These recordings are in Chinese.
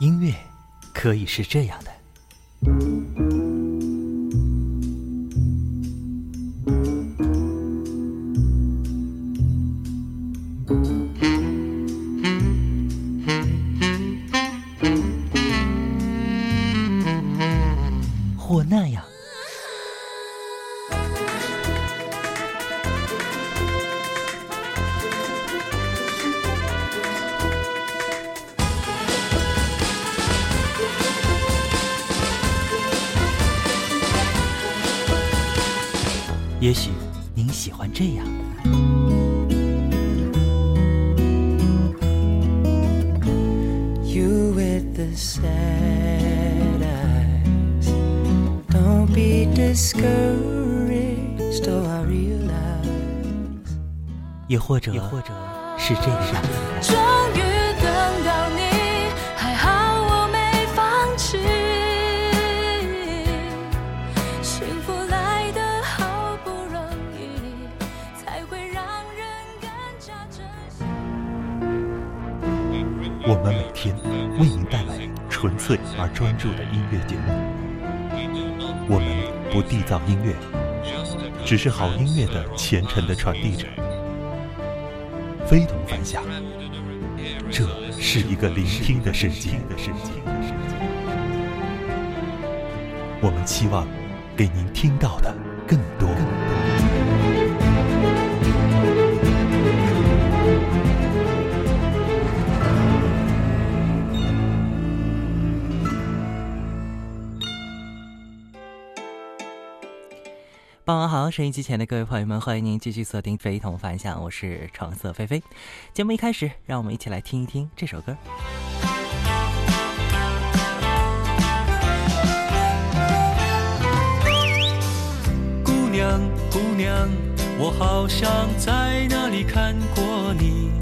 音乐可以是这样的。只是好音乐的虔诚的传递者。非同凡响，这是一个聆听的世界。我们期望给您听到的傍晚好，收音机前的各位朋友们，欢迎您继续锁定《非同凡响》，我是橙色菲菲。节目一开始，让我们一起来听一听这首歌。姑娘，姑娘，我好像在哪里看过你，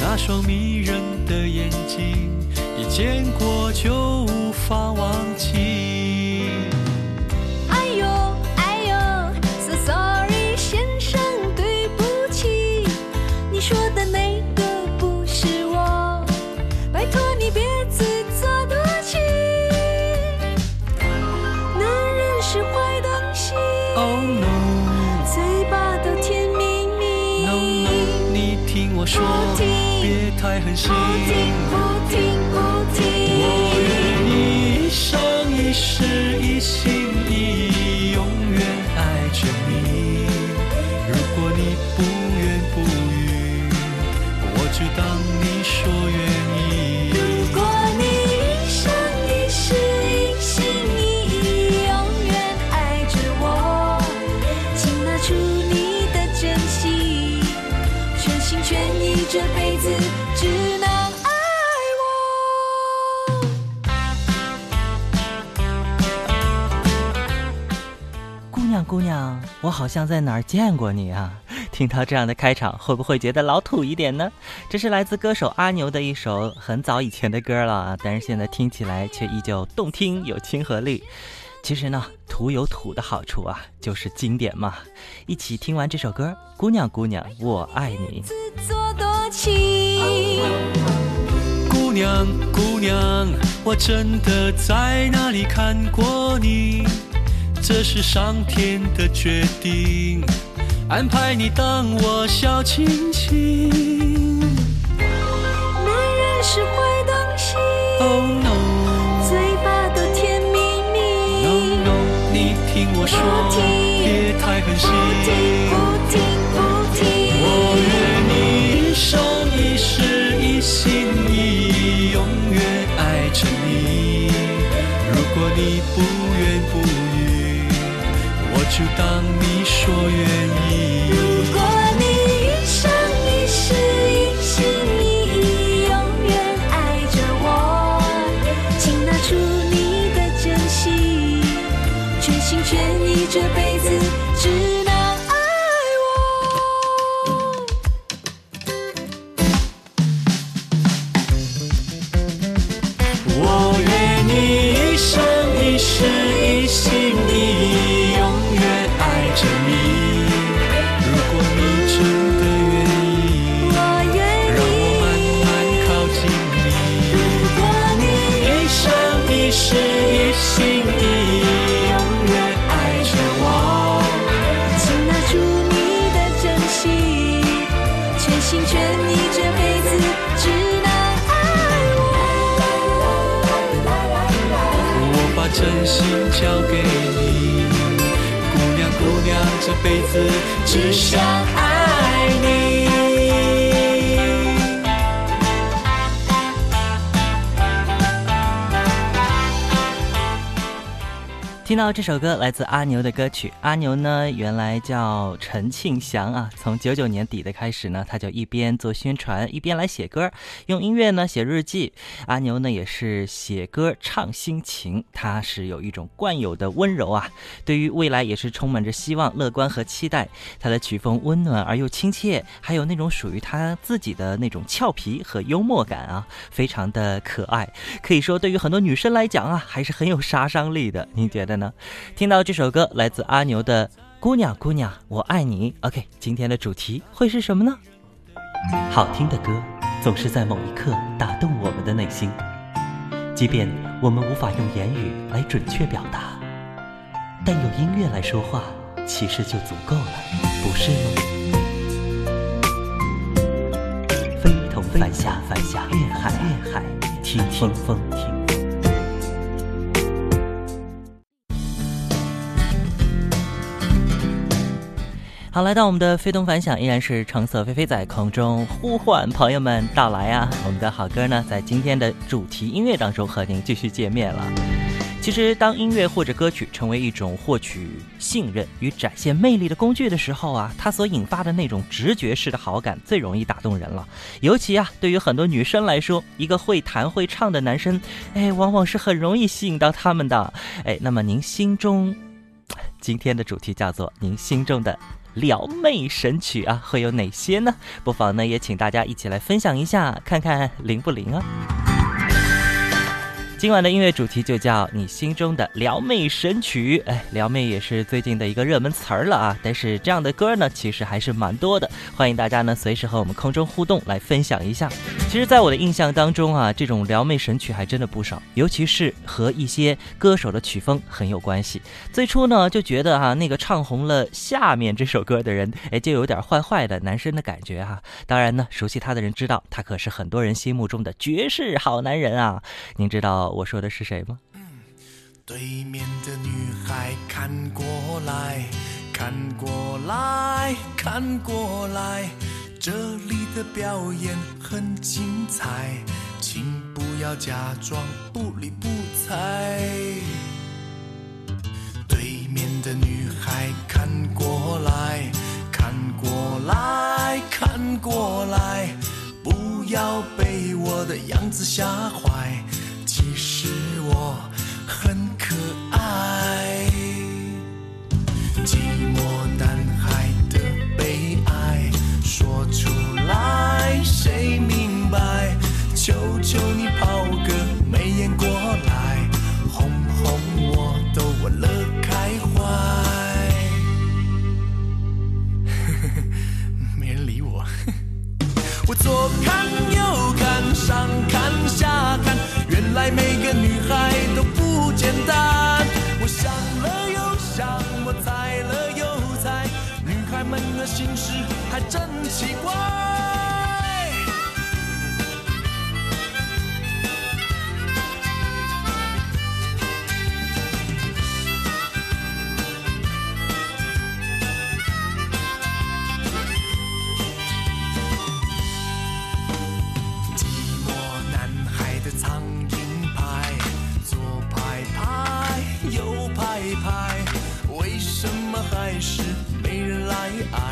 那双迷人的眼睛，一见过就无法忘记。说的那个不是我，拜托你别自作多情。男人是坏东西。Oh no，嘴巴都甜蜜蜜。No，你听我说别太狠心。姑娘，我好像在哪儿见过你啊！听到这样的开场，会不会觉得老土一点呢？这是来自歌手阿牛的一首很早以前的歌了，但是现在听起来却依旧动听有亲和力。其实呢，土有土的好处啊，就是经典嘛。一起听完这首歌，姑娘，姑娘，我爱你。姑娘，姑娘，我真的在哪里看过你？这是上天的决定，安排你当我小亲亲。男人是坏东西 Oh no。嘴巴都甜蜜 No 蜜。no，你听我说别太狠心。不听不听不听。我愿你一生一世一心一意，永远爱着你。如果你不就当你说愿意。辈子只想爱。听到这首歌来自阿牛的歌曲，阿牛呢原来叫陈庆祥啊。从九九年底的开始呢，他就一边做宣传，一边来写歌，用音乐呢写日记。阿牛呢也是写歌唱心情，他是有一种惯有的温柔啊，对于未来也是充满着希望、乐观和期待。他的曲风温暖而又亲切，还有那种属于他自己的那种俏皮和幽默感啊，非常的可爱。可以说，对于很多女生来讲啊，还是很有杀伤力的。您觉得呢？听到这首歌，来自阿牛的《姑娘姑娘我爱你》。OK，今天的主题会是什么呢？好听的歌总是在某一刻打动我们的内心，即便我们无法用言语来准确表达，但用音乐来说话，其实就足够了，不是吗？非同凡响，凡响，越海，越海，听听风，听。好，来到我们的非同凡响，依然是橙色飞飞在空中呼唤朋友们到来啊！我们的好歌呢，在今天的主题音乐当中和您继续见面了。其实，当音乐或者歌曲成为一种获取信任与展现魅力的工具的时候啊，它所引发的那种直觉式的好感最容易打动人了。尤其啊，对于很多女生来说，一个会弹会唱的男生，哎，往往是很容易吸引到他们的。哎，那么您心中，今天的主题叫做您心中的。撩妹神曲啊，会有哪些呢？不妨呢，也请大家一起来分享一下，看看灵不灵啊。今晚的音乐主题就叫你心中的撩妹神曲。哎，撩妹也是最近的一个热门词儿了啊。但是这样的歌呢，其实还是蛮多的。欢迎大家呢，随时和我们空中互动来分享一下。其实，在我的印象当中啊，这种撩妹神曲还真的不少，尤其是和一些歌手的曲风很有关系。最初呢，就觉得哈，那个唱红了下面这首歌的人，哎，就有点坏坏的男生的感觉哈。当然呢，熟悉他的人知道，他可是很多人心目中的绝世好男人啊。您知道？我说的是谁吗？对面的女孩看过来，看过来，看过来，这里的表演很精彩，请不要假装不理不睬。对面的女孩看过来，看过来，看过来，不要被我的样子吓坏。我很可爱，寂寞男孩的悲哀说出来谁明白？求求你抛个媚眼过来，哄哄我逗我乐开怀。没人理我，我左看右看上看下看。原来每个女孩都不简单，我想了又想，我猜了又猜，女孩们的心事还真奇怪。是没人来爱。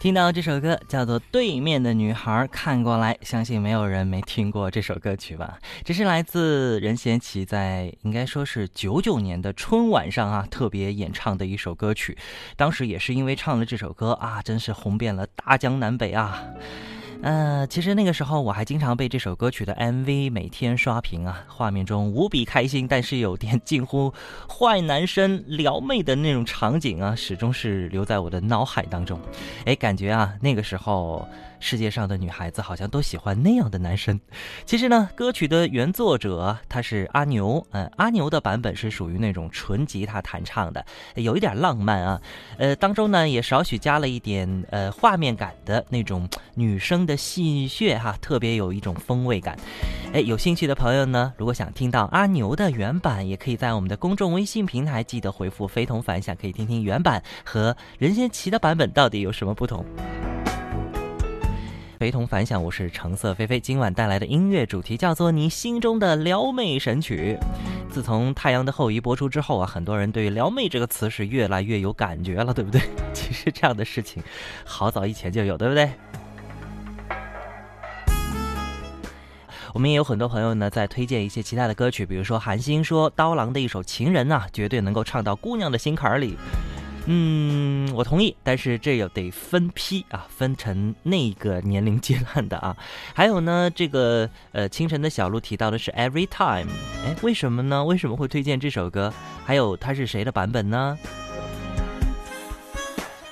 听到这首歌叫做《对面的女孩》，看过来，相信没有人没听过这首歌曲吧？这是来自任贤齐在应该说是九九年的春晚上啊特别演唱的一首歌曲，当时也是因为唱了这首歌啊，真是红遍了大江南北啊。呃，其实那个时候我还经常被这首歌曲的 MV 每天刷屏啊，画面中无比开心，但是有点 近乎坏男生撩妹的那种场景啊，始终是留在我的脑海当中。哎，感觉啊，那个时候世界上的女孩子好像都喜欢那样的男生。其实呢，歌曲的原作者他是阿牛，嗯，阿牛的版本是属于那种纯吉他弹唱的，有一点浪漫啊，呃，当中呢也少许加了一点呃画面感的那种女生的戏谑哈，特别有一种风味感。哎，有兴趣的朋友呢，如果想听到阿牛的原版，也可以在我们的公众微信平台记得回复“非同凡响”，可以听听原版和任贤齐的版本到底有什么不同。非同凡响，我是橙色菲菲，今晚带来的音乐主题叫做《你心中的撩妹神曲》。自从《太阳的后裔》播出之后啊，很多人对“撩妹”这个词是越来越有感觉了，对不对？其实这样的事情，好早以前就有，对不对？我们也有很多朋友呢，在推荐一些其他的歌曲，比如说韩星说刀郎的一首《情人》呐，绝对能够唱到姑娘的心坎里。嗯，我同意，但是这也得分批啊，分成那个年龄阶段的啊。还有呢，这个呃，清晨的小鹿提到的是 Every Time，哎，为什么呢？为什么会推荐这首歌？还有它是谁的版本呢？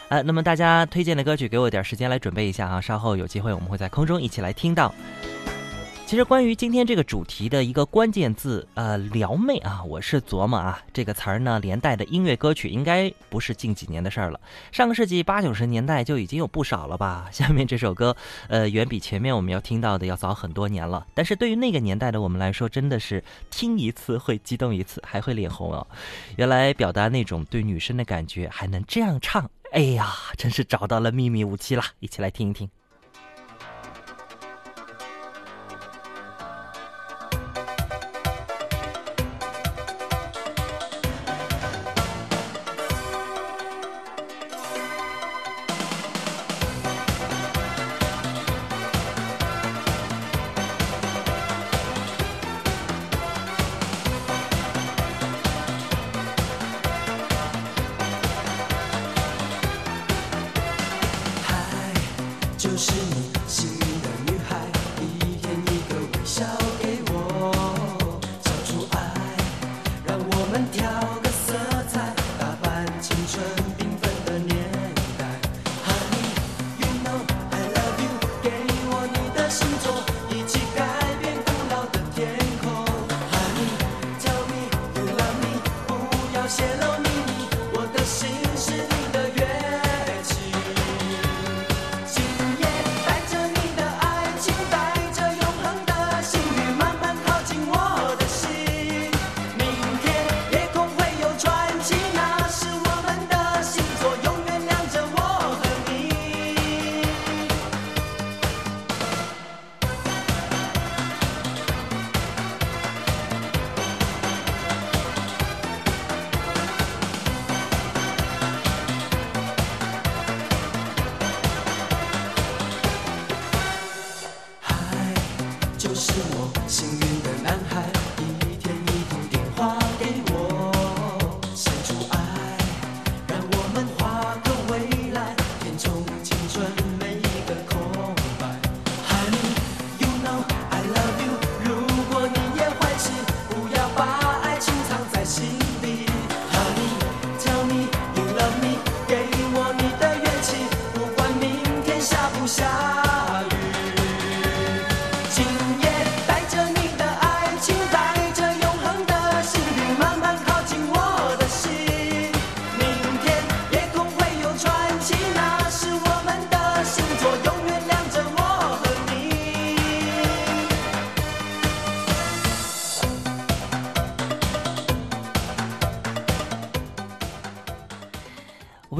呃，那么大家推荐的歌曲，给我点时间来准备一下啊，稍后有机会我们会在空中一起来听到。其实关于今天这个主题的一个关键字，呃，撩妹啊，我是琢磨啊，这个词儿呢，连带的音乐歌曲应该不是近几年的事儿了，上个世纪八九十年代就已经有不少了吧。下面这首歌，呃，远比前面我们要听到的要早很多年了，但是对于那个年代的我们来说，真的是听一次会激动一次，还会脸红哦。原来表达那种对女生的感觉还能这样唱，哎呀，真是找到了秘密武器啦！一起来听一听。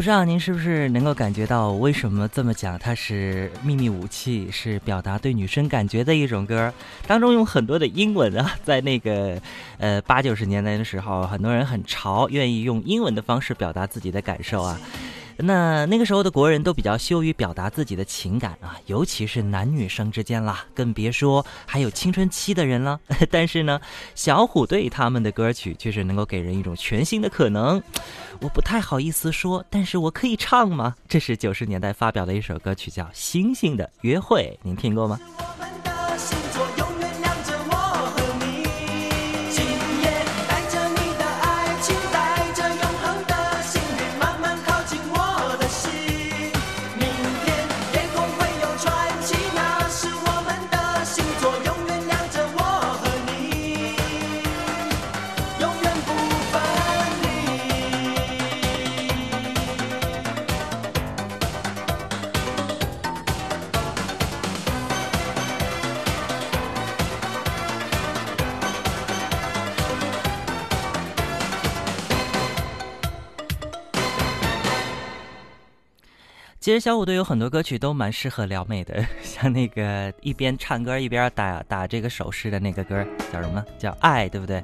知道您是不是能够感觉到为什么这么讲？它是秘密武器，是表达对女生感觉的一种歌。当中用很多的英文啊，在那个呃八九十年代的时候，很多人很潮，愿意用英文的方式表达自己的感受啊。那那个时候的国人都比较羞于表达自己的情感啊，尤其是男女生之间啦，更别说还有青春期的人了。但是呢，小虎队他们的歌曲却是能够给人一种全新的可能。我不太好意思说，但是我可以唱吗？这是九十年代发表的一首歌曲，叫《星星的约会》，您听过吗？其实小虎队有很多歌曲都蛮适合撩妹的，像那个一边唱歌一边打打这个手势的那个歌叫什么？叫《爱》，对不对？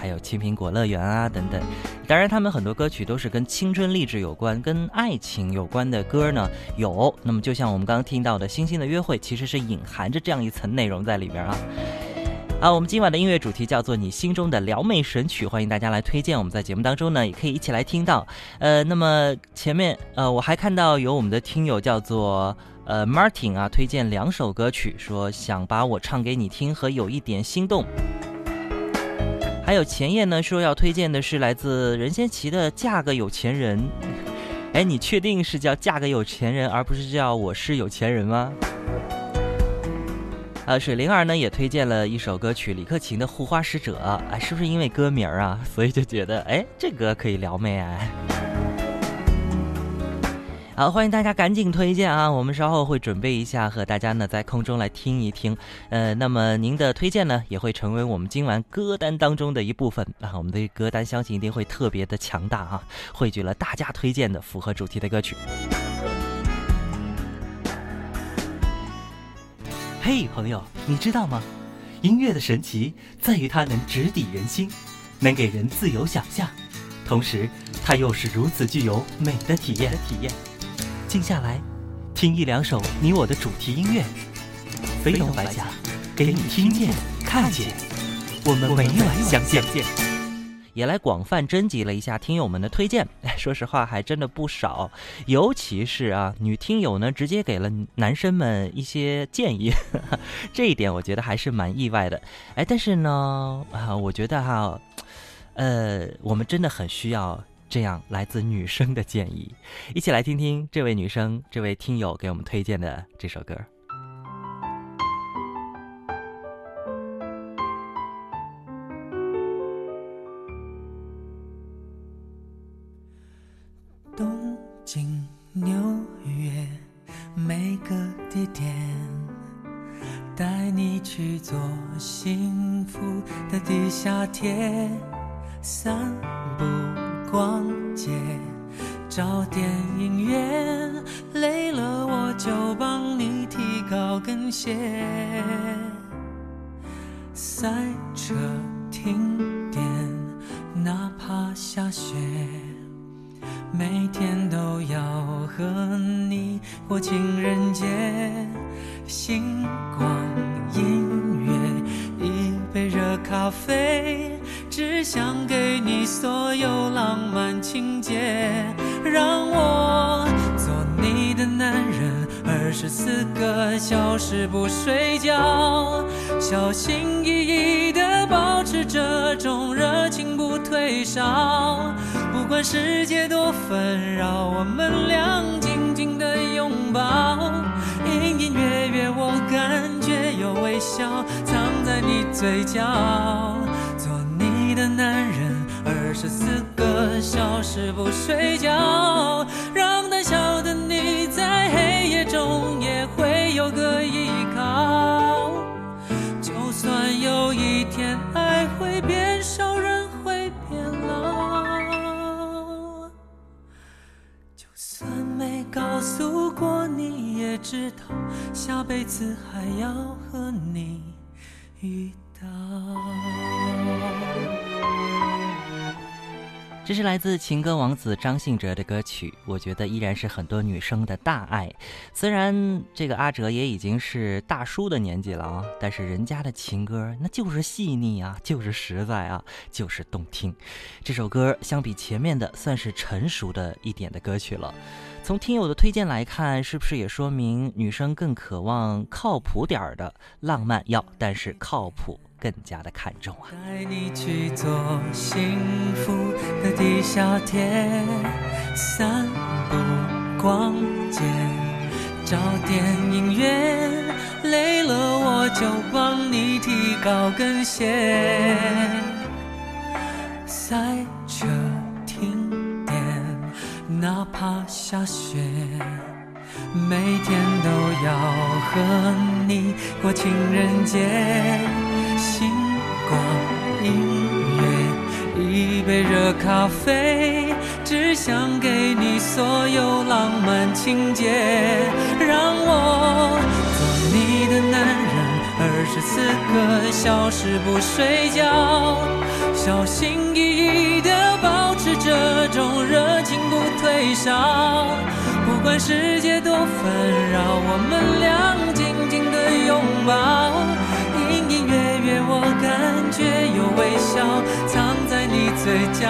还有《青苹果乐园》啊等等。当然，他们很多歌曲都是跟青春励志有关、跟爱情有关的歌呢。有，那么就像我们刚刚听到的《星星的约会》，其实是隐含着这样一层内容在里边啊。啊，我们今晚的音乐主题叫做“你心中的撩妹神曲”，欢迎大家来推荐。我们在节目当中呢，也可以一起来听到。呃，那么前面呃，我还看到有我们的听友叫做呃 Martin 啊，推荐两首歌曲，说想把我唱给你听和有一点心动。还有前夜呢说要推荐的是来自任贤齐的《嫁个有钱人》。哎，你确定是叫《嫁个有钱人》，而不是叫《我是有钱人》吗？呃，水灵儿呢也推荐了一首歌曲，李克勤的《护花使者》。哎，是不是因为歌名儿啊，所以就觉得哎，这歌可以撩妹哎。好，欢迎大家赶紧推荐啊！我们稍后会准备一下，和大家呢在空中来听一听。呃，那么您的推荐呢，也会成为我们今晚歌单当中的一部分啊。我们的歌单相信一定会特别的强大啊，汇聚了大家推荐的符合主题的歌曲。嘿，朋友，你知道吗？音乐的神奇在于它能直抵人心，能给人自由想象，同时它又是如此具有美的体验。体验，静下来，听一两首你我的主题音乐，飞龙白甲，给你听见、看见，我们每晚相见。也来广泛征集了一下听友们的推荐，说实话还真的不少，尤其是啊女听友呢，直接给了男生们一些建议，这一点我觉得还是蛮意外的，哎，但是呢，啊，我觉得哈，呃，我们真的很需要这样来自女生的建议，一起来听听这位女生、这位听友给我们推荐的这首歌。你也知道下辈子还要和你遇到。这是来自情歌王子张信哲的歌曲，我觉得依然是很多女生的大爱。虽然这个阿哲也已经是大叔的年纪了啊，但是人家的情歌那就是细腻啊，就是实在啊，就是动听。这首歌相比前面的，算是成熟的一点的歌曲了。从听友的推荐来看，是不是也说明女生更渴望靠谱点儿的浪漫要，但是靠谱。更加的看重啊！带你去做幸福的地下铁，散步逛街，找电影院，累了我就帮你提高跟鞋。赛车停，哪怕下雪，每天都要和你过情人节。星光音乐，一杯热咖啡，只想给你所有浪漫情节。让我做你的男人，二十四个小时不睡觉，小心翼翼地保持这种热情不退烧。不管世界多纷扰，我们俩紧紧的拥抱。隐隐约约，我感觉有微笑藏在你嘴角。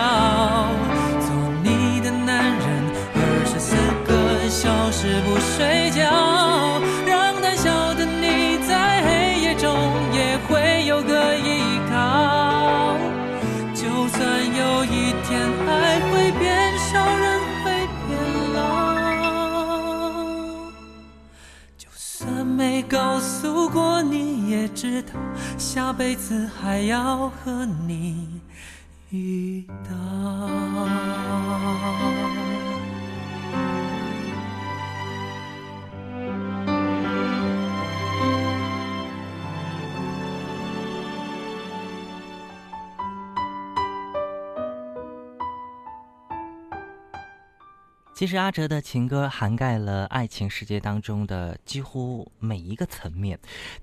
做你的男人，二十四个小时不睡觉，下辈子还要和你遇到。其实阿哲的情歌涵盖了爱情世界当中的几乎每一个层面，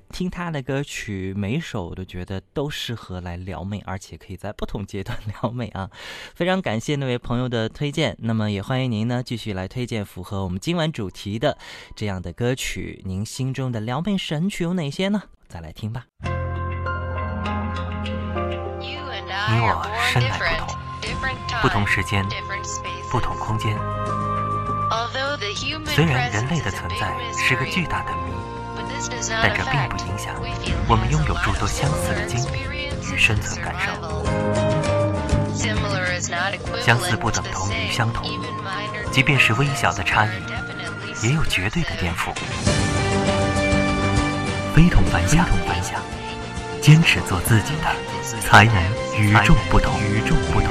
听他的歌曲，每一首我都觉得都适合来撩妹，而且可以在不同阶段撩妹啊！非常感谢那位朋友的推荐，那么也欢迎您呢继续来推荐符合我们今晚主题的这样的歌曲，您心中的撩妹神曲有哪些呢？再来听吧。你我生来不同，不同时间，不同空间。虽然人类的存在是个巨大的谜，但这并不影响我们拥有诸多相似的经历与生存感受。相似不等同于相同，即便是微小的差异，也有绝对的颠覆。非同凡响，坚持做自己的，才能与众不同。与众不同。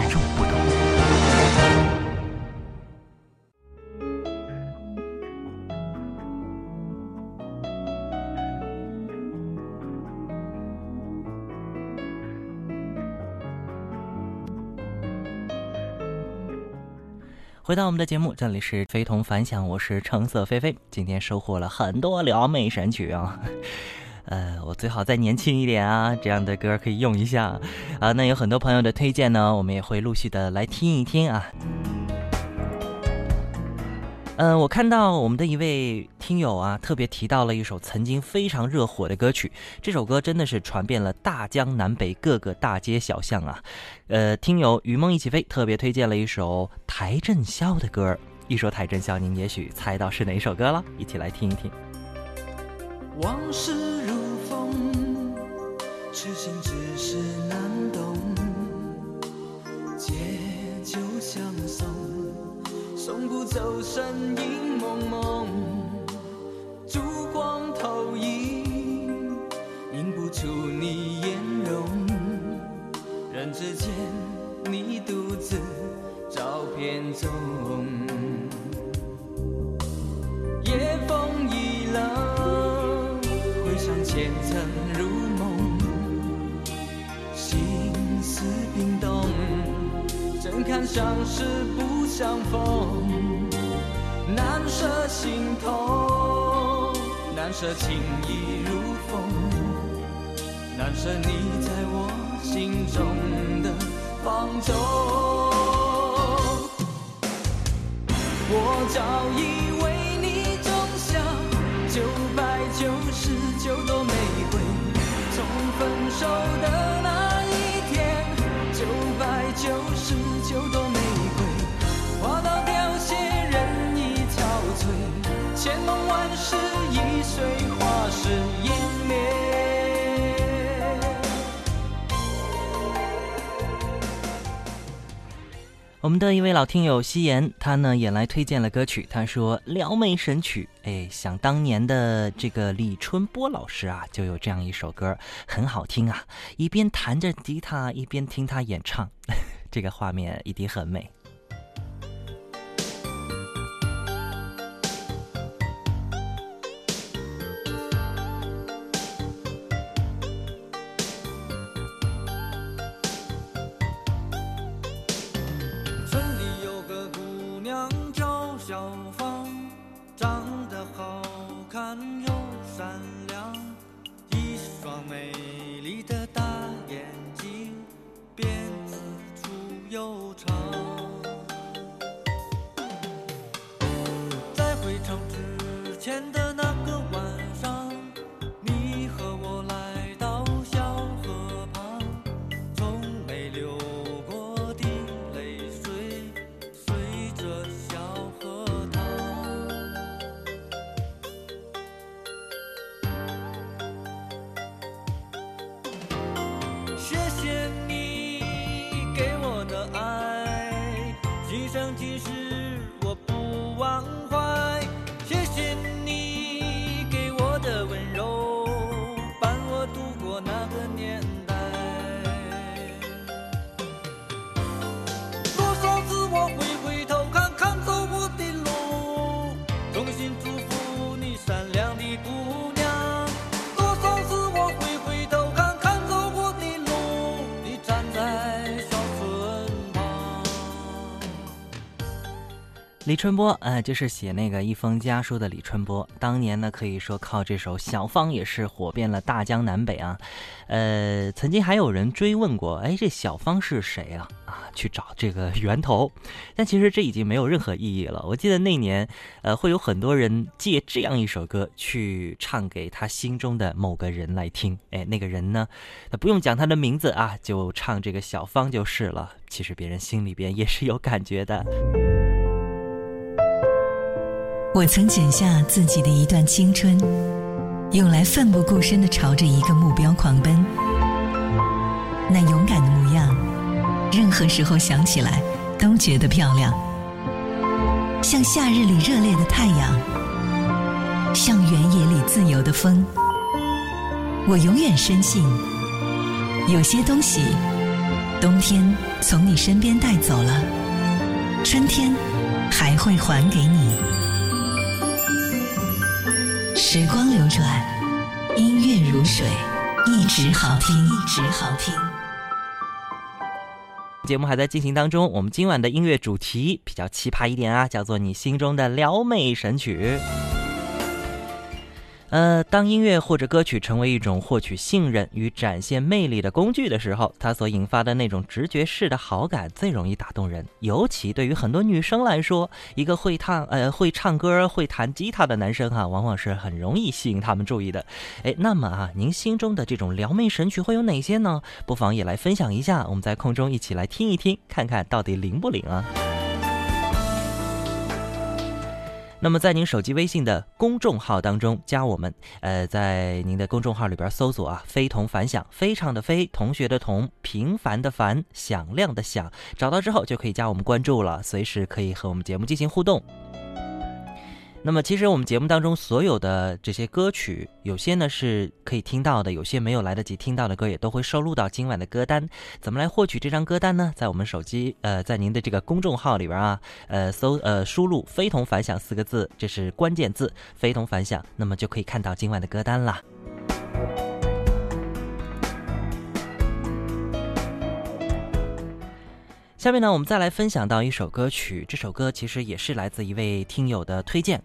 回到我们的节目，这里是非同凡响，我是橙色菲菲。今天收获了很多撩妹神曲啊，呃，我最好再年轻一点啊，这样的歌可以用一下啊。那有很多朋友的推荐呢，我们也会陆续的来听一听啊。嗯，我看到我们的一位听友啊，特别提到了一首曾经非常热火的歌曲。这首歌真的是传遍了大江南北各个大街小巷啊。呃，听友与梦一起飞特别推荐了一首邰正宵的歌。一说邰正宵，您也许猜到是哪首歌了？一起来听一听。往事，痴心只是难懂，借酒相送。送不走身影蒙蒙，烛光投影，映不出你颜容。人之间，你独自照片中。夜风已冷，回想前尘看相识不相逢。难舍心痛，难舍情意如风，难舍你在我心中的放纵。我早已为你种下九百九十九朵玫瑰，从分手的千梦万世易碎，花事湮灭。我们的一位老听友夕颜，他呢也来推荐了歌曲。他说：“撩妹神曲，哎，想当年的这个李春波老师啊，就有这样一首歌，很好听啊。一边弹着吉他，一边听他演唱，这个画面一定很美。”李春波，呃，就是写那个一封家书的李春波。当年呢，可以说靠这首《小芳》也是火遍了大江南北啊。呃，曾经还有人追问过，哎，这小芳是谁啊？啊，去找这个源头。但其实这已经没有任何意义了。我记得那年，呃，会有很多人借这样一首歌去唱给他心中的某个人来听。哎，那个人呢，他不用讲他的名字啊，就唱这个小芳就是了。其实别人心里边也是有感觉的。我曾剪下自己的一段青春，用来奋不顾身地朝着一个目标狂奔。那勇敢的模样，任何时候想起来都觉得漂亮。像夏日里热烈的太阳，像原野里自由的风。我永远深信，有些东西，冬天从你身边带走了，春天还会还给你。时光流转，音乐如水，一直好听，一直好听。节目还在进行当中，我们今晚的音乐主题比较奇葩一点啊，叫做你心中的撩妹神曲。呃，当音乐或者歌曲成为一种获取信任与展现魅力的工具的时候，它所引发的那种直觉式的好感最容易打动人。尤其对于很多女生来说，一个会唱呃会唱歌、会弹吉他的男生哈、往往是很容易吸引他们注意的。哎，那么啊，您心中的这种撩妹神曲会有哪些呢？不妨也来分享一下，我们在空中一起来听一听，看看到底灵不灵啊？那么在您手机微信的公众号当中加我们，呃，在您的公众号里边搜索啊“非同凡响”，非常的非，同学的同，平凡的凡，响亮的响，找到之后就可以加我们关注了，随时可以和我们节目进行互动。那么，其实我们节目当中所有的这些歌曲，有些呢是可以听到的，有些没有来得及听到的歌，也都会收录到今晚的歌单。怎么来获取这张歌单呢？在我们手机，呃，在您的这个公众号里边啊，呃，搜呃输入“非同凡响”四个字，这是关键字“非同凡响”，那么就可以看到今晚的歌单啦。下面呢，我们再来分享到一首歌曲，这首歌其实也是来自一位听友的推荐。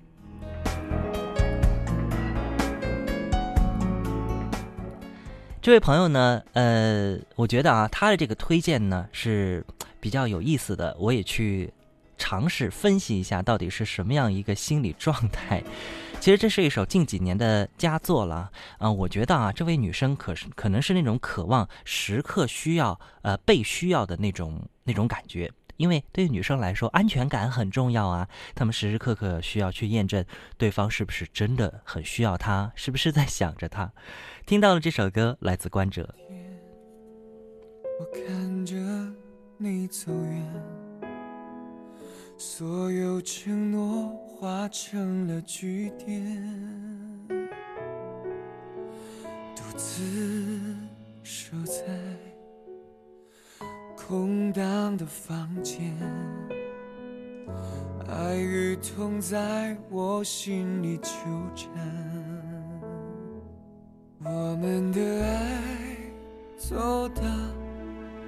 这位朋友呢呃我觉得啊他的这个推荐呢是比较有意思的我也去尝试分析一下到底是什么样一个心理状态。其实这是一首近几年的佳作了啊我觉得啊这位女生可是可能是那种渴望时刻需要呃被需要的那种那种感觉因为对于女生来说，安全感很重要啊。她们时时刻刻需要去验证对方是不是真的很需要她，是不是在想着她。听到了这首歌，来自关喆。我看着你走远，所有承诺化成了句点，独自守在空荡的房间，爱与痛在我心里纠缠，我们的爱走到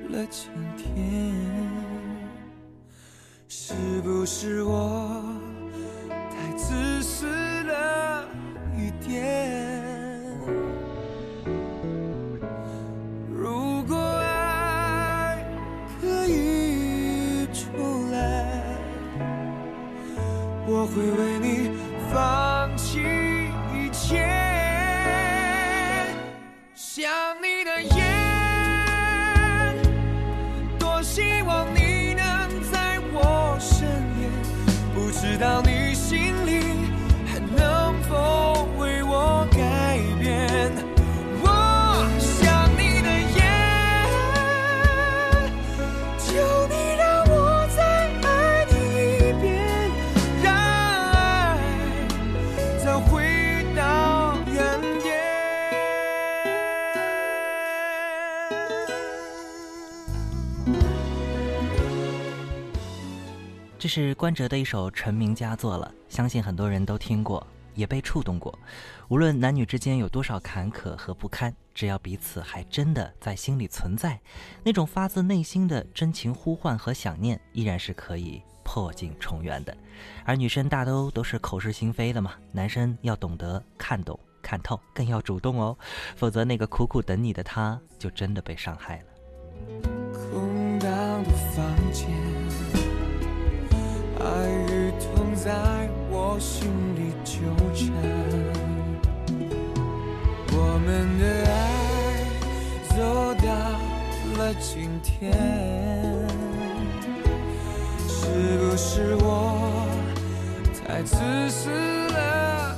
了今天，是不是我太自私了一点？回味是关喆的一首成名佳作了，相信很多人都听过，也被触动过。无论男女之间有多少坎坷和不堪，只要彼此还真的在心里存在，那种发自内心的真情呼唤和想念，依然是可以破镜重圆的。而女生大都都是口是心非的嘛，男生要懂得看懂、看透，更要主动哦，否则那个苦苦等你的他，就真的被伤害了。爱与痛在我心里纠缠。我们的爱走到了今天，是不是我太自私了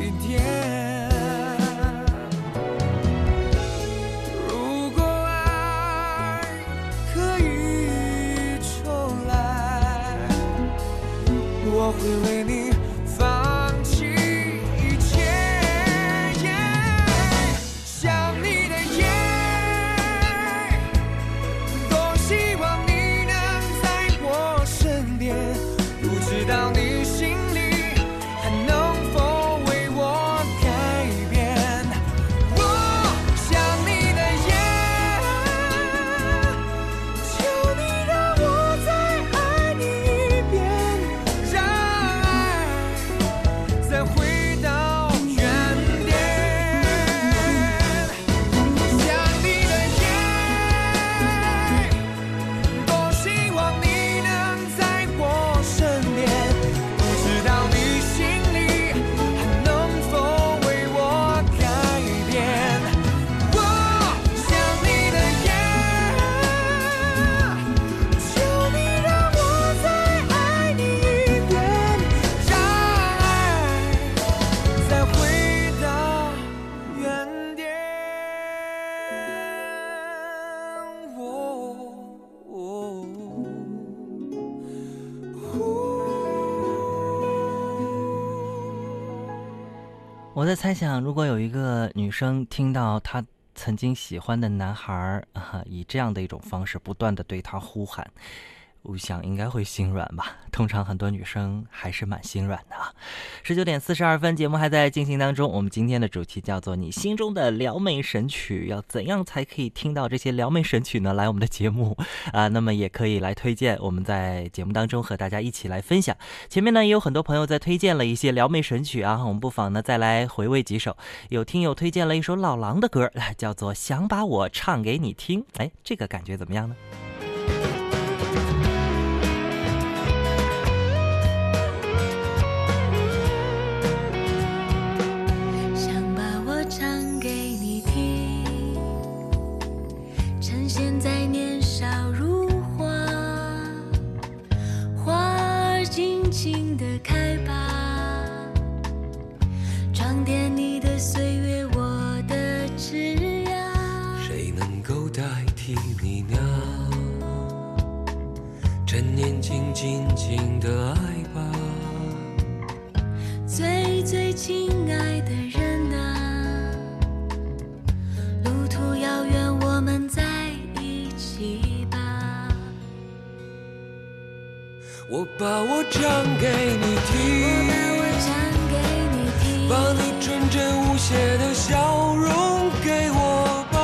一点？我会我在猜想，如果有一个女生听到她曾经喜欢的男孩儿啊，以这样的一种方式不断的对她呼喊，我想应该会心软吧。通常很多女生还是蛮心软的啊。十九点四十二分，节目还在进行当中。我们今天的主题叫做“你心中的撩妹神曲”，要怎样才可以听到这些撩妹神曲呢？来我们的节目啊，那么也可以来推荐，我们在节目当中和大家一起来分享。前面呢也有很多朋友在推荐了一些撩妹神曲啊，我们不妨呢再来回味几首。有听友推荐了一首老狼的歌，叫做《想把我唱给你听》，哎，这个感觉怎么样呢？趁年轻，尽情的爱吧。最最亲爱的人啊，路途遥远，我们在一起吧。我把我唱给你我听，把我唱给你听，把你纯真无邪的笑容给我吧。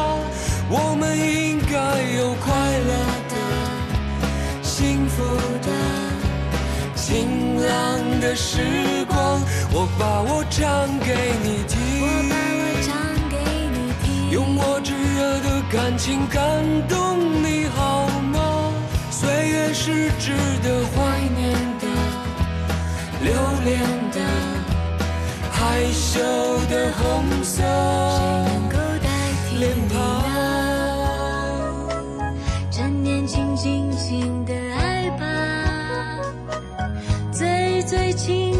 我们应的时光。我把我唱给你我听把。我唱给你听，用我炙热的感情感动你好吗？岁月是值得怀念的、留恋的、害羞的红色脸庞。趁年轻，尽情最近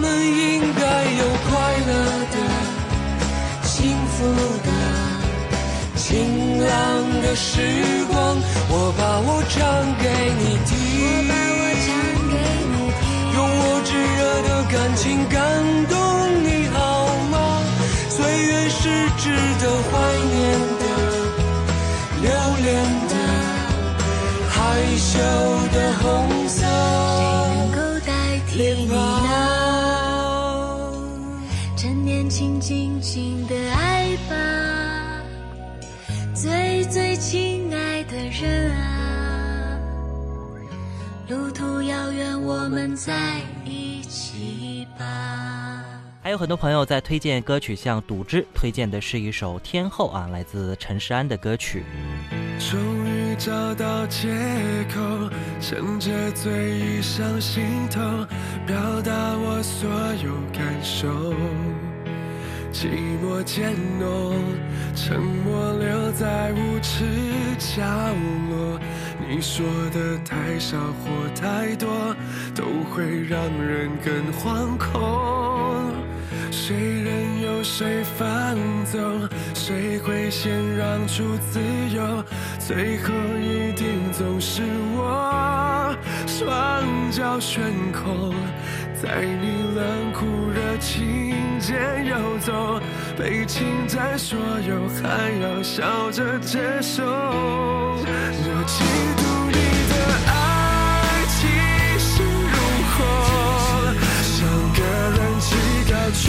们应该有快乐的、幸福的、晴朗的时光。我把我唱给你我听，用我炙热的感情感我们在一起吧。还有很多朋友在推荐歌曲，像赌之推荐的是一首《天后》啊，来自陈势安的歌曲。终于找到借口，趁着醉意上心头，表达我所有感受。寂寞渐浓，沉默留在无耻角落。你说的太少或太多，都会让人更惶恐。谁任由谁放纵，谁会先让出自由？最后一定总是我，双脚悬空，在你冷酷热情间游走，被侵占所有，还要笑着接受。我嫉妒你的爱气势如虹，像个人气高居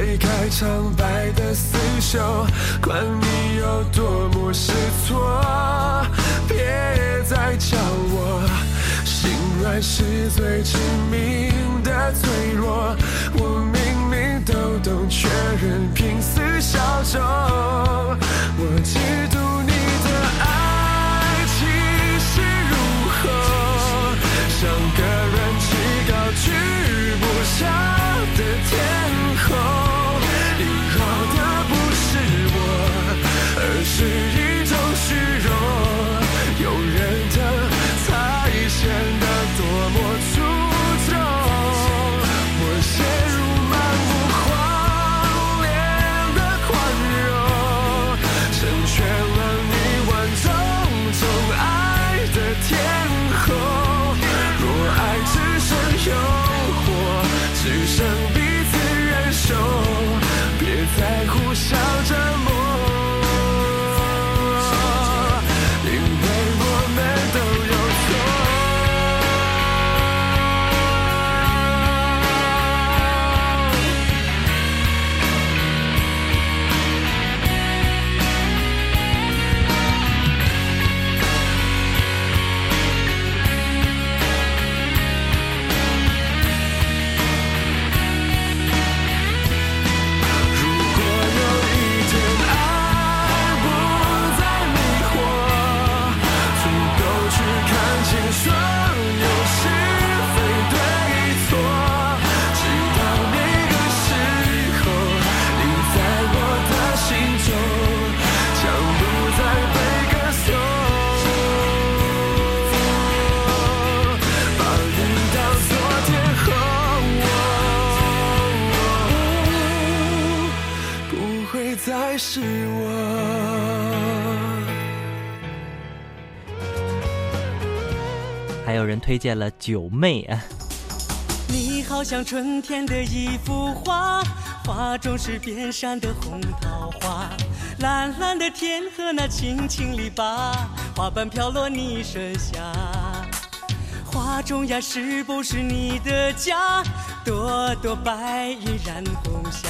推开苍白的死守，管你有多么失措，别再叫我心软是最致命的脆弱。我明明都懂，却仍拼死效忠。我嫉妒荐了九妹啊，你好像春天的一幅画，画中是遍山的红桃花，蓝蓝的天和那青青篱笆，花瓣飘落你身下。画中呀，是不是你的家？朵朵白云染红霞，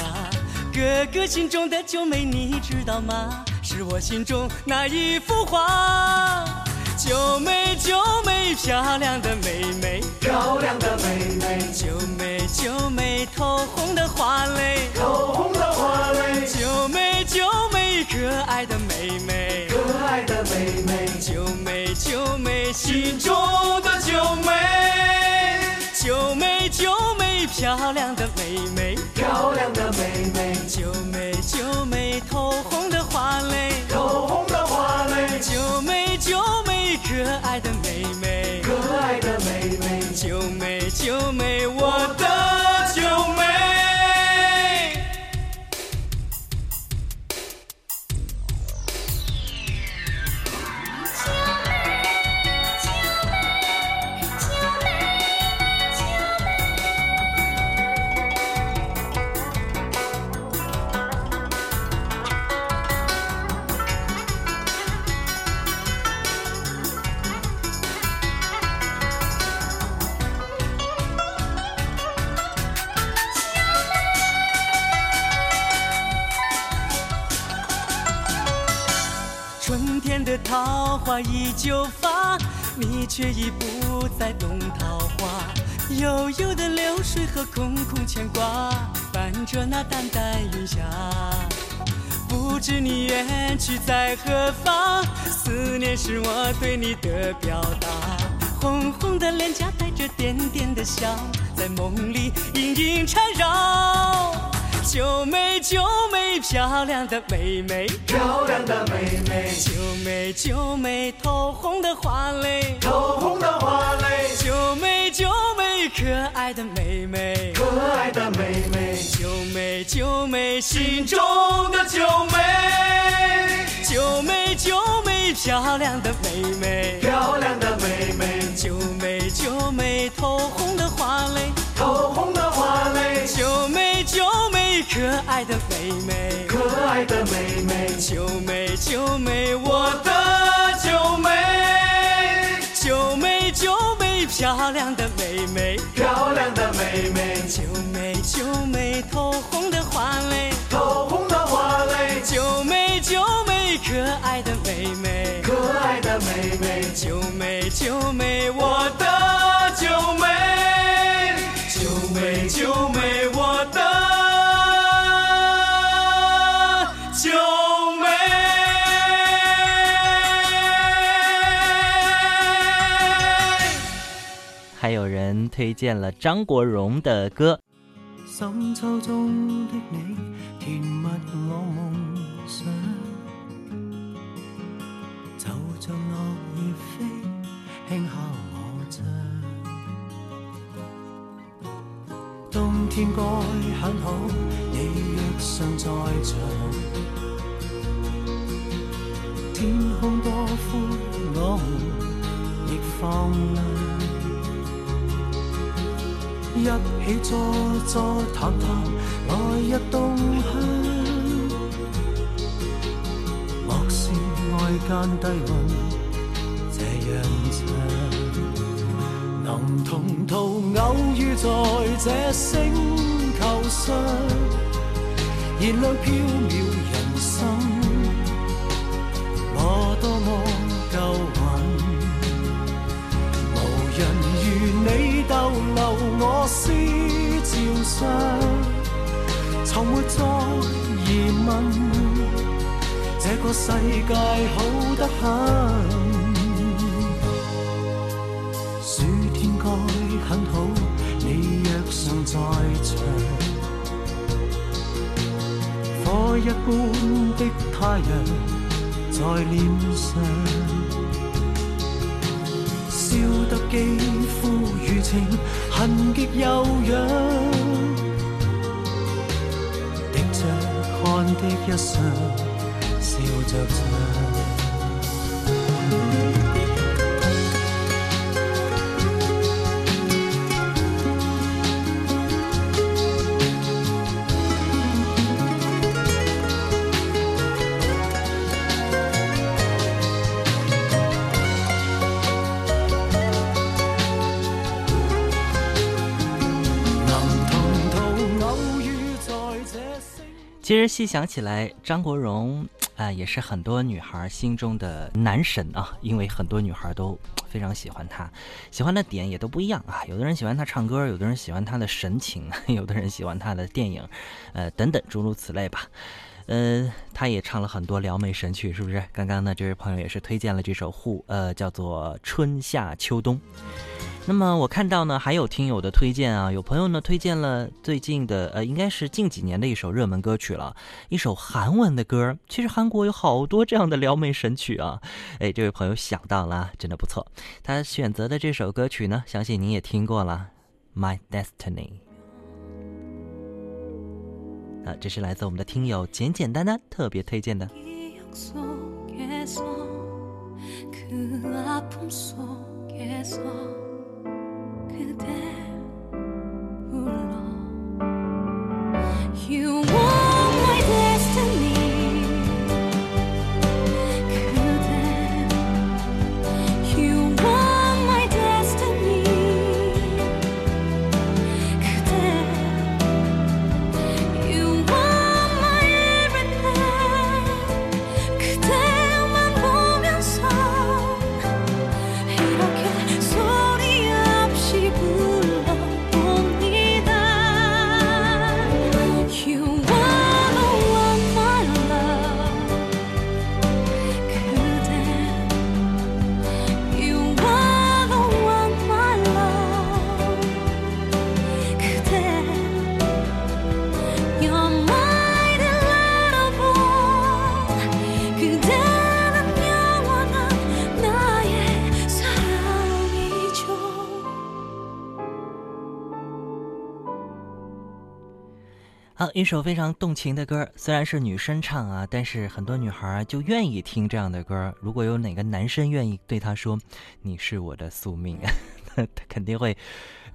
哥哥心中的九妹你知道吗？是我心中那一幅画。九妹九妹，漂亮的妹妹，漂亮的妹妹，九妹九妹，透红的花蕾，透红的花蕾，九妹九妹，可爱的妹妹，可爱的妹妹，九妹九妹，心中的九妹，九妹九妹，漂亮的妹妹，漂亮的妹妹，九妹九妹，透红依旧发，你却已不再懂桃花。悠悠的流水和空空牵挂，伴着那淡淡云霞。不知你远去在何方，思念是我对你的表达。红红的脸颊带着点点的笑，在梦里隐隐缠绕。九妹九妹，漂亮的妹妹，漂亮的妹妹，九妹九妹，透红的花蕾，透红的花蕾，九妹九妹，可爱的妹妹，可爱的妹妹，九妹九妹，心中的九妹，九妹九妹，漂亮的妹妹，漂亮的妹妹，九妹九妹，透红的花蕾，透红的花蕾，九妹九妹，可爱的妹妹，可爱的妹妹，九妹九妹，我的九妹，九妹九妹，漂亮的妹妹，漂亮的妹妹，九妹九妹，透红的花蕾，透红的花蕾，九妹九妹，可爱的妹妹，可爱的妹妹，九妹九妹，我的九妹，九妹九妹，我的推荐了张国荣的歌。深秋中的你，甜蜜我夢想，就像落葉飛，輕敲我窗。冬天該很好，你若尚在場，天空多寬，我亦放亮。一起坐坐谈谈来日动向。莫是愛間低溫這樣長，能同途偶遇在這星球上，燃亮飄渺人生，我多么上，從沒再疑問，這個世界好得很。暑天該很好，你若尚在場，火一般的太陽在臉上。燒得肌肤如情，痕極悠揚，的一双，笑着唱。其实细想起来，张国荣啊、也是很多女孩心中的男神啊，因为很多女孩都非常喜欢他，喜欢的点也都不一样啊。有的人喜欢他唱歌，有的人喜欢他的神情，有的人喜欢他的电影，呃，等等诸如此类吧。呃，他也唱了很多撩妹神曲，是不是？刚刚呢，这位朋友也是推荐了这首《互》，呃，叫做《春夏秋冬》。那么我看到呢，还有听友的推荐啊，有朋友呢推荐了最近的，呃，应该是近几年的一首热门歌曲了，一首韩文的歌。其实韩国有好多这样的撩妹神曲啊，哎，这位朋友想到了，真的不错。他选择的这首歌曲呢，相信您也听过了，《My Destiny》。啊，这是来自我们的听友简简单单特别推荐的。 기억 속에서 그 아픔 속에서 그대 불러 一首非常动情的歌，虽然是女生唱啊，但是很多女孩就愿意听这样的歌。如果有哪个男生愿意对她说“你是我的宿命”，他肯定会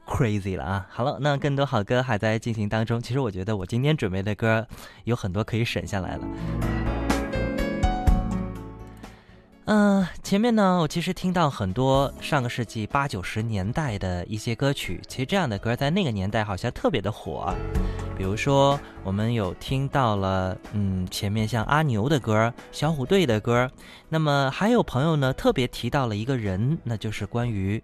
crazy 了啊。好了，那更多好歌还在进行当中。其实我觉得我今天准备的歌有很多可以省下来了。嗯，前面呢，我其实听到很多上个世纪八九十年代的一些歌曲，其实这样的歌在那个年代好像特别的火。比如说，我们有听到了，嗯，前面像阿牛的歌、小虎队的歌，那么还有朋友呢特别提到了一个人，那就是关于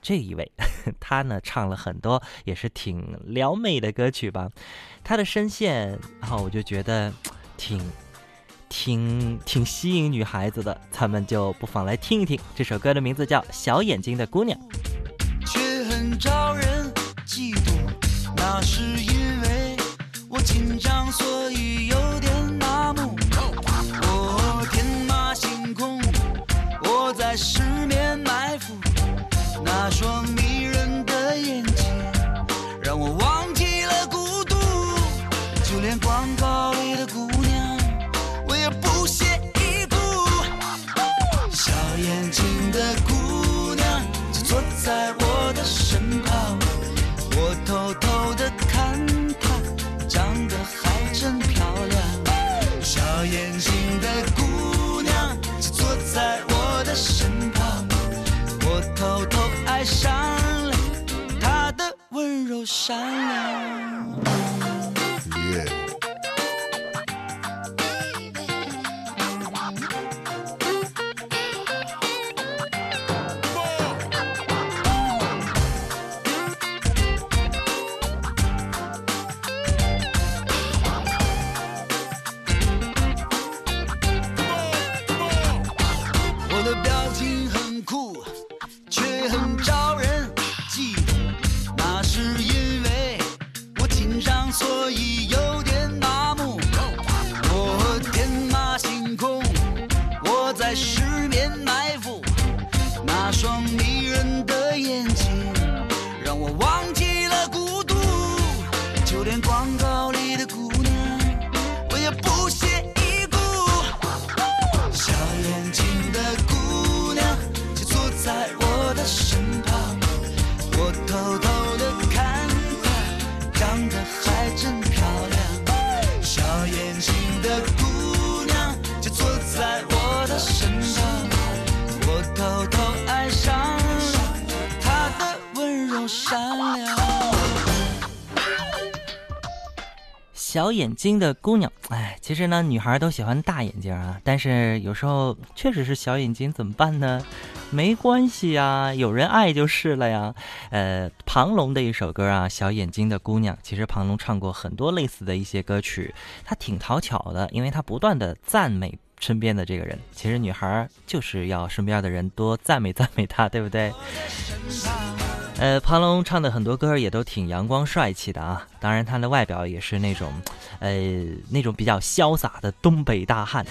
这一位，他呢唱了很多也是挺撩妹的歌曲吧，他的声线，然后我就觉得挺。挺挺吸引女孩子的，咱们就不妨来听一听这首歌的名字叫《小眼睛的姑娘》。却很招人嫉妒，那是因为我紧张，所以有点麻木。我天马行空，我在失眠埋伏，那说明 shine now. 高丽的姑娘，我也不屑一顾。小眼睛的姑娘就坐在我的身旁，我偷偷的看她，长得还真漂亮。小眼睛的姑娘就坐在我的身旁，我偷偷爱上她的温柔善良。小眼睛的姑娘，哎，其实呢，女孩都喜欢大眼睛啊，但是有时候确实是小眼睛，怎么办呢？没关系呀，有人爱就是了呀。呃，庞龙的一首歌啊，《小眼睛的姑娘》，其实庞龙唱过很多类似的一些歌曲，他挺讨巧的，因为他不断的赞美身边的这个人。其实女孩就是要身边的人多赞美赞美她，对不对？呃，庞龙唱的很多歌也都挺阳光帅气的啊，当然他的外表也是那种，呃，那种比较潇洒的东北大汉。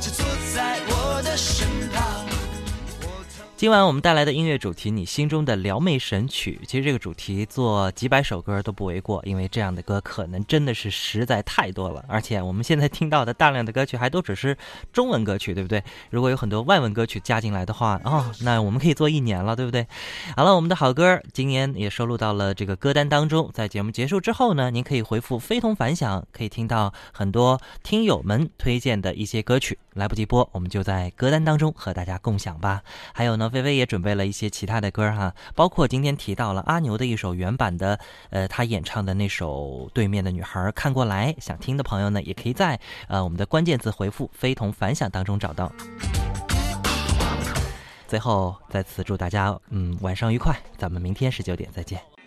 就坐在我的身旁今晚我们带来的音乐主题，你心中的撩妹神曲。其实这个主题做几百首歌都不为过，因为这样的歌可能真的是实在太多了。而且我们现在听到的大量的歌曲还都只是中文歌曲，对不对？如果有很多外文歌曲加进来的话，哦，那我们可以做一年了，对不对？好了，我们的好歌今年也收录到了这个歌单当中。在节目结束之后呢，您可以回复非同凡响，可以听到很多听友们推荐的一些歌曲。来不及播，我们就在歌单当中和大家共享吧。还有呢，菲菲也准备了一些其他的歌哈，包括今天提到了阿牛的一首原版的，呃，他演唱的那首《对面的女孩看过来》，想听的朋友呢，也可以在呃我们的关键字回复“非同凡响”当中找到。最后，在此祝大家嗯晚上愉快，咱们明天十九点再见。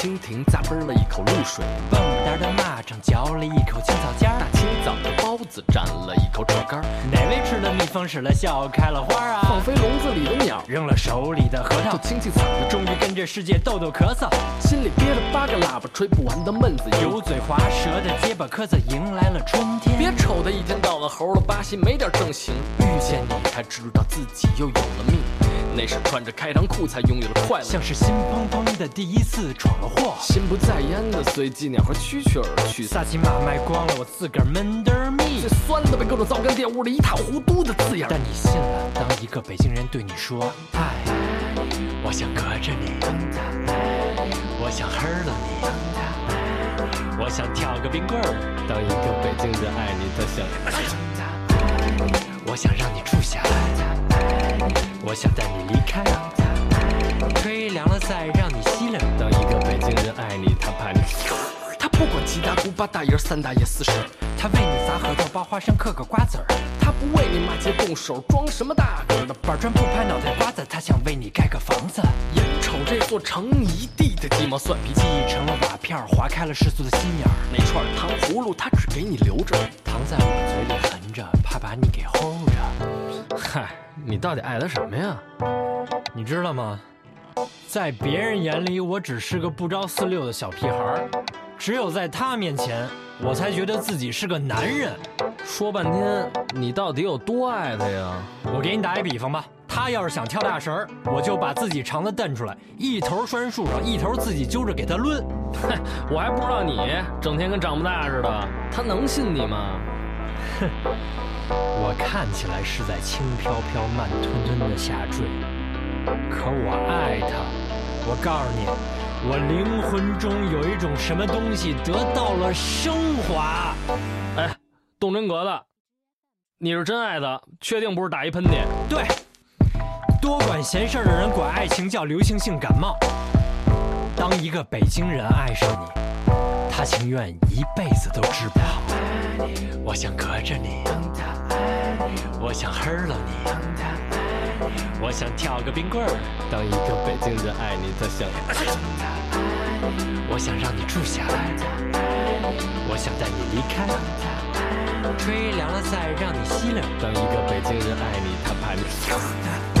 蜻蜓咂啵了一口露水，蹦跶的蚂蚱嚼了一口青草尖儿大，清早的包子蘸了一口炒肝儿，哪位吃了蜜蜂使了笑开了花啊？放飞笼子里的鸟，扔了手里的核桃，就轻轻嗓子终于跟这世界逗逗咳嗽，心里憋了八个喇叭，吹不完的闷子油。油嘴滑舌的结巴磕子迎来了春天。别瞅他一天到晚猴了吧唧，没点正形。遇见你才知道自己又有了命，那是穿着开裆裤才拥有了快乐。像是心砰砰的第一次闯了祸，心不在焉的随纪念和蛐蛐而去。萨琪玛卖光了我自个儿闷得儿密最。酸的被各种皂干玷污了一塌糊涂的字眼儿。但你信了，当一个北京人对你说爱，我想隔着你，我想黑了你，我想跳个冰棍儿，当一个北京人爱你，他想。我想让你住下来，我想带你离开，吹凉了再让你吸冷。当一个北京人爱你，他怕你。他不管七大姑八大姨三大爷四婶儿，他为你砸核桃，扒花生，嗑个瓜子儿。他不为你骂街动手，装什么大个儿的板砖不拍脑袋瓜子，他想为你盖个房子。眼瞅这座成一地的鸡毛蒜皮，记忆成了瓦片，划开了世俗的心眼儿。那串糖葫芦他只给你留着。糖在我嘴里着，怕把你给齁着。嗨，你到底爱他什么呀？你知道吗？在别人眼里，我只是个不着四六的小屁孩儿，只有在他面前，我才觉得自己是个男人。说半天，你到底有多爱他呀？我给你打一比方吧，他要是想跳大绳，我就把自己肠子蹬出来，一头拴树上，一头自己揪着给他抡。哼，我还不知道你整天跟长不大似的，他能信你吗？我看起来是在轻飘飘、慢吞吞的下坠，可我爱他。我告诉你，我灵魂中有一种什么东西得到了升华。哎，动真格的，你是真爱的，确定不是打一喷嚏？对，多管闲事儿的人管爱情叫流行性感冒。当一个北京人爱上你，他情愿一辈子都治不好。我想隔着你，我想黑了你，我想跳个冰棍儿。当一个北京人爱你，他想。我想让你住下来，我想带你离开，吹凉了再让你吸冷。当一个北京人爱你，他怕你。